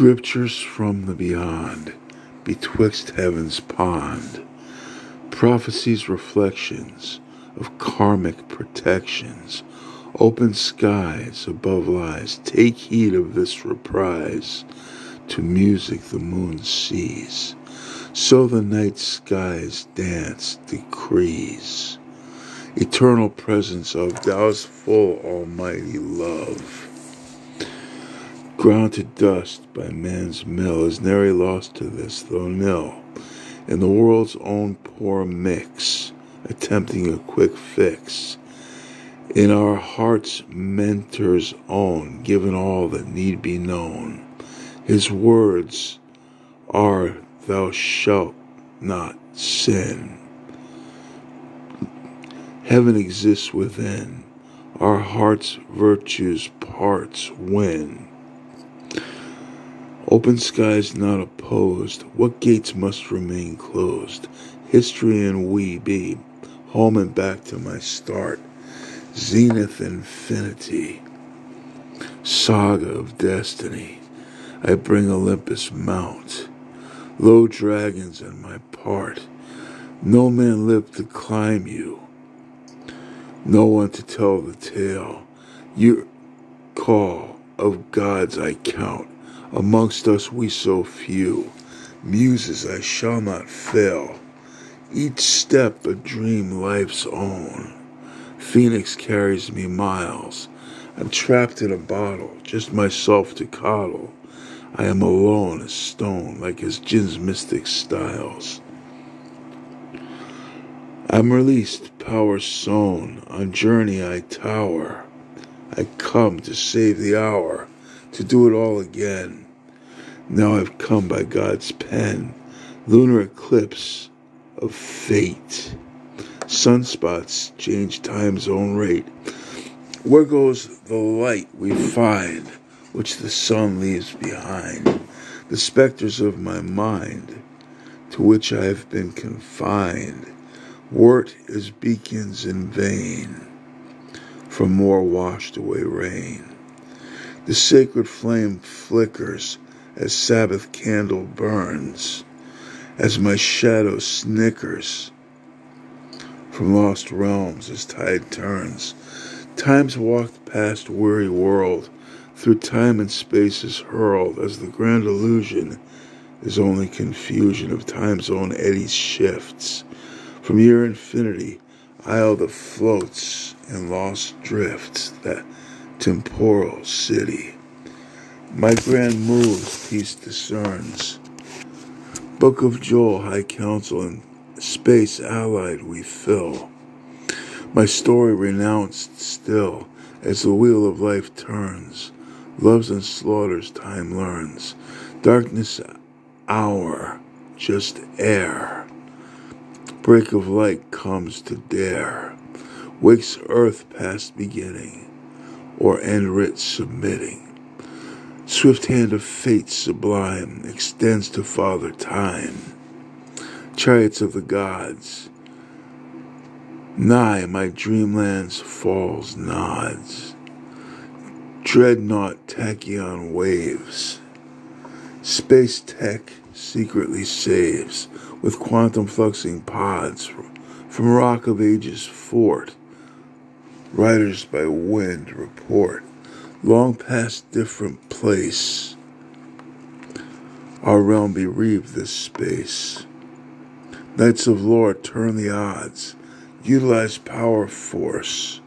Scriptures from the beyond, betwixt heaven's pond, prophecies, reflections of karmic protections, open skies above lies. Take heed of this reprise. To music the moon sees, so the night skies dance decrees. Eternal presence of Thou's full almighty love ground to dust by man's mill, is nary lost to this, though nil, in the world's own poor mix, attempting a quick fix. In our heart's mentor's own, given all that need be known, his words are, Thou shalt not sin. Heaven exists within, our heart's virtues parts when Open skies not opposed, what gates must remain closed? History and we be, home and back to my start. Zenith infinity, saga of destiny. I bring Olympus mount, low dragons in my part. No man lived to climb you, no one to tell the tale. Your call of gods I count Amongst us we so few, muses I shall not fail. Each step a dream life's own. Phoenix carries me miles. I'm trapped in a bottle, just myself to coddle. I am alone as stone, like his jin's mystic styles. I'm released, power sown, on journey I tower. I come to save the hour to do it all again. Now I've come by God's pen, lunar eclipse of fate. Sunspots change time's own rate. Where goes the light we find, which the sun leaves behind? The specters of my mind, to which I have been confined, wort as beacons in vain, from more washed away rain. The sacred flame flickers as Sabbath candle burns, as my shadow snickers from lost realms as tide turns. Time's walked past weary world, through time and space is hurled, as the grand illusion is only confusion of time's own eddies shifts. From your infinity, isle that floats in lost drifts, that temporal city. My grand moves peace discerns. Book of Joel, High Council, and space allied we fill. My story renounced still as the wheel of life turns. Loves and slaughters time learns. Darkness hour, just air. Break of light comes to dare. Wakes earth past beginning or end submitting. Swift hand of fate sublime extends to Father Time. Chariots of the gods, nigh my dreamland's falls nods. Dreadnought tachyon waves. Space tech secretly saves with quantum fluxing pods from Rock of Ages fort Riders by wind report, long past different place. Our realm bereaved this space. Knights of lore turn the odds, utilize power force,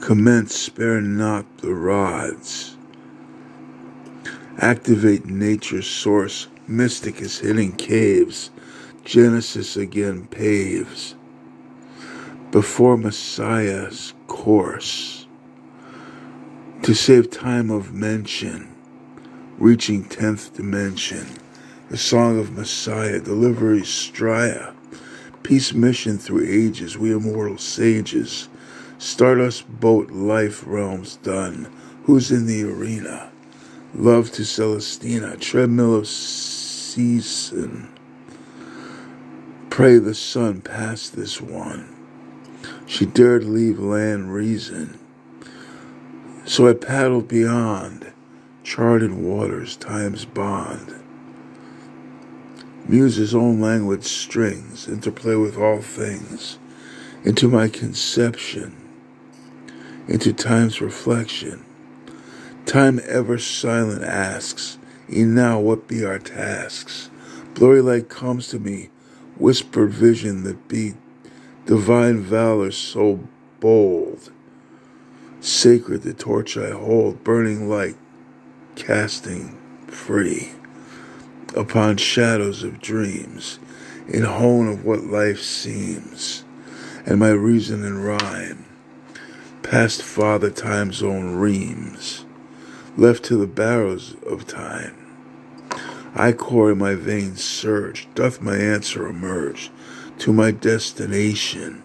commence spare not the rods. Activate nature's source, mystic is hitting caves, Genesis again paves. Before Messiah's course to save time of mention, reaching 10th dimension, the song of Messiah, delivery Straya, peace mission through ages, we immortal sages, stardust boat life realms done, who's in the arena, love to Celestina, treadmill of season, pray the sun pass this one. She dared leave land reason. So I paddled beyond, charted waters, time's bond. Muse's own language strings interplay with all things, into my conception, into time's reflection. Time ever silent asks, E'en now what be our tasks? Blurry light comes to me, whispered vision that be divine valor so bold. Sacred the torch I hold, burning light, casting free upon shadows of dreams, in hone of what life seems, and my reason in rhyme, past father time's own reams, left to the barrows of time. Ichor in my veins surge, doth my answer emerge to my destination.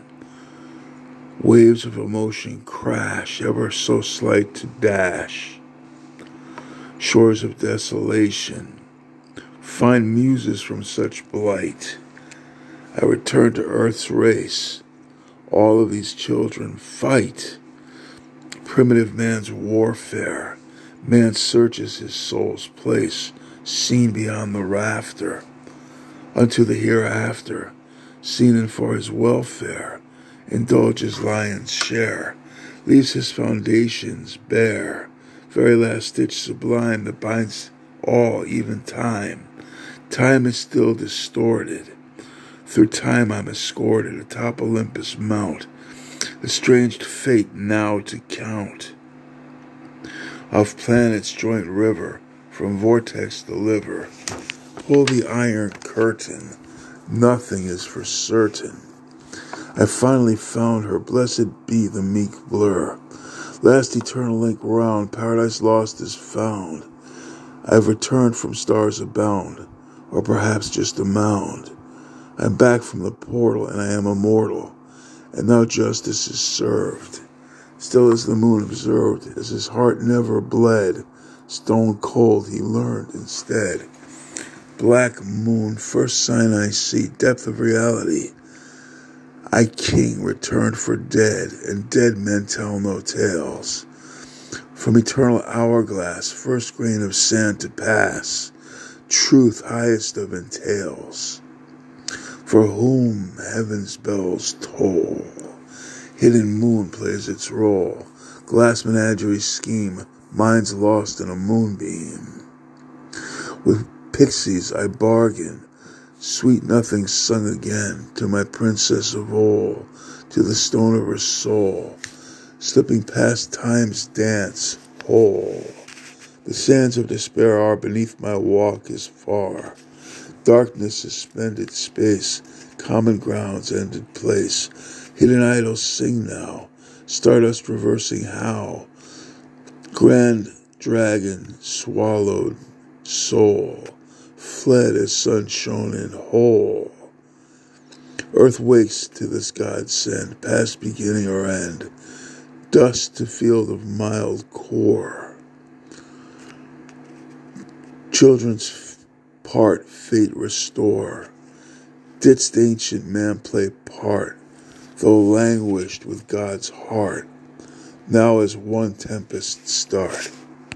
Waves of emotion crash, ever so slight to dash. Shores of desolation, find muses from such blight. I return to earth's race. All of these children fight. Primitive man's warfare. Man searches his soul's place, seen beyond the rafter, unto the hereafter, seen in for his welfare, indulges lion's share, leaves his foundations bare, very last stitch sublime that binds all, even time Time is still distorted. Through time I'm escorted atop Olympus Mount, estranged fate now to count. Of planets joint river, from vortex deliver. Pull the iron curtain, nothing is for certain. I finally found her, blessed be the meek blur. Last eternal link round, paradise lost is found. I've returned from stars abound or perhaps just a mound. I'm back from the portal and I am immortal, and now justice is served. Still as the moon observed, as his heart never bled, stone cold he learned instead. Black moon, first sign I see, depth of reality. I king returned for dead, and dead men tell no tales. From eternal hourglass, first grain of sand to pass truth highest of entails, for whom heaven's bells toll. Hidden moon plays its role, glass menagerie scheme, minds lost in a moonbeam. With pixies I bargain, sweet nothing sung again, to my princess of all, to the stone of her soul, slipping past time's dance, whole. The sands of despair are beneath my walk as far. Darkness suspended space, common grounds ended place. Hidden idols sing now, stardust reversing how. Grand dragon swallowed soul, fled as sun shone in whole. Earth wakes to this God send, past beginning or end. Dust to field of mild core children's part fate restore. Didst ancient man play part, though languished with God's heart, now as one tempest start.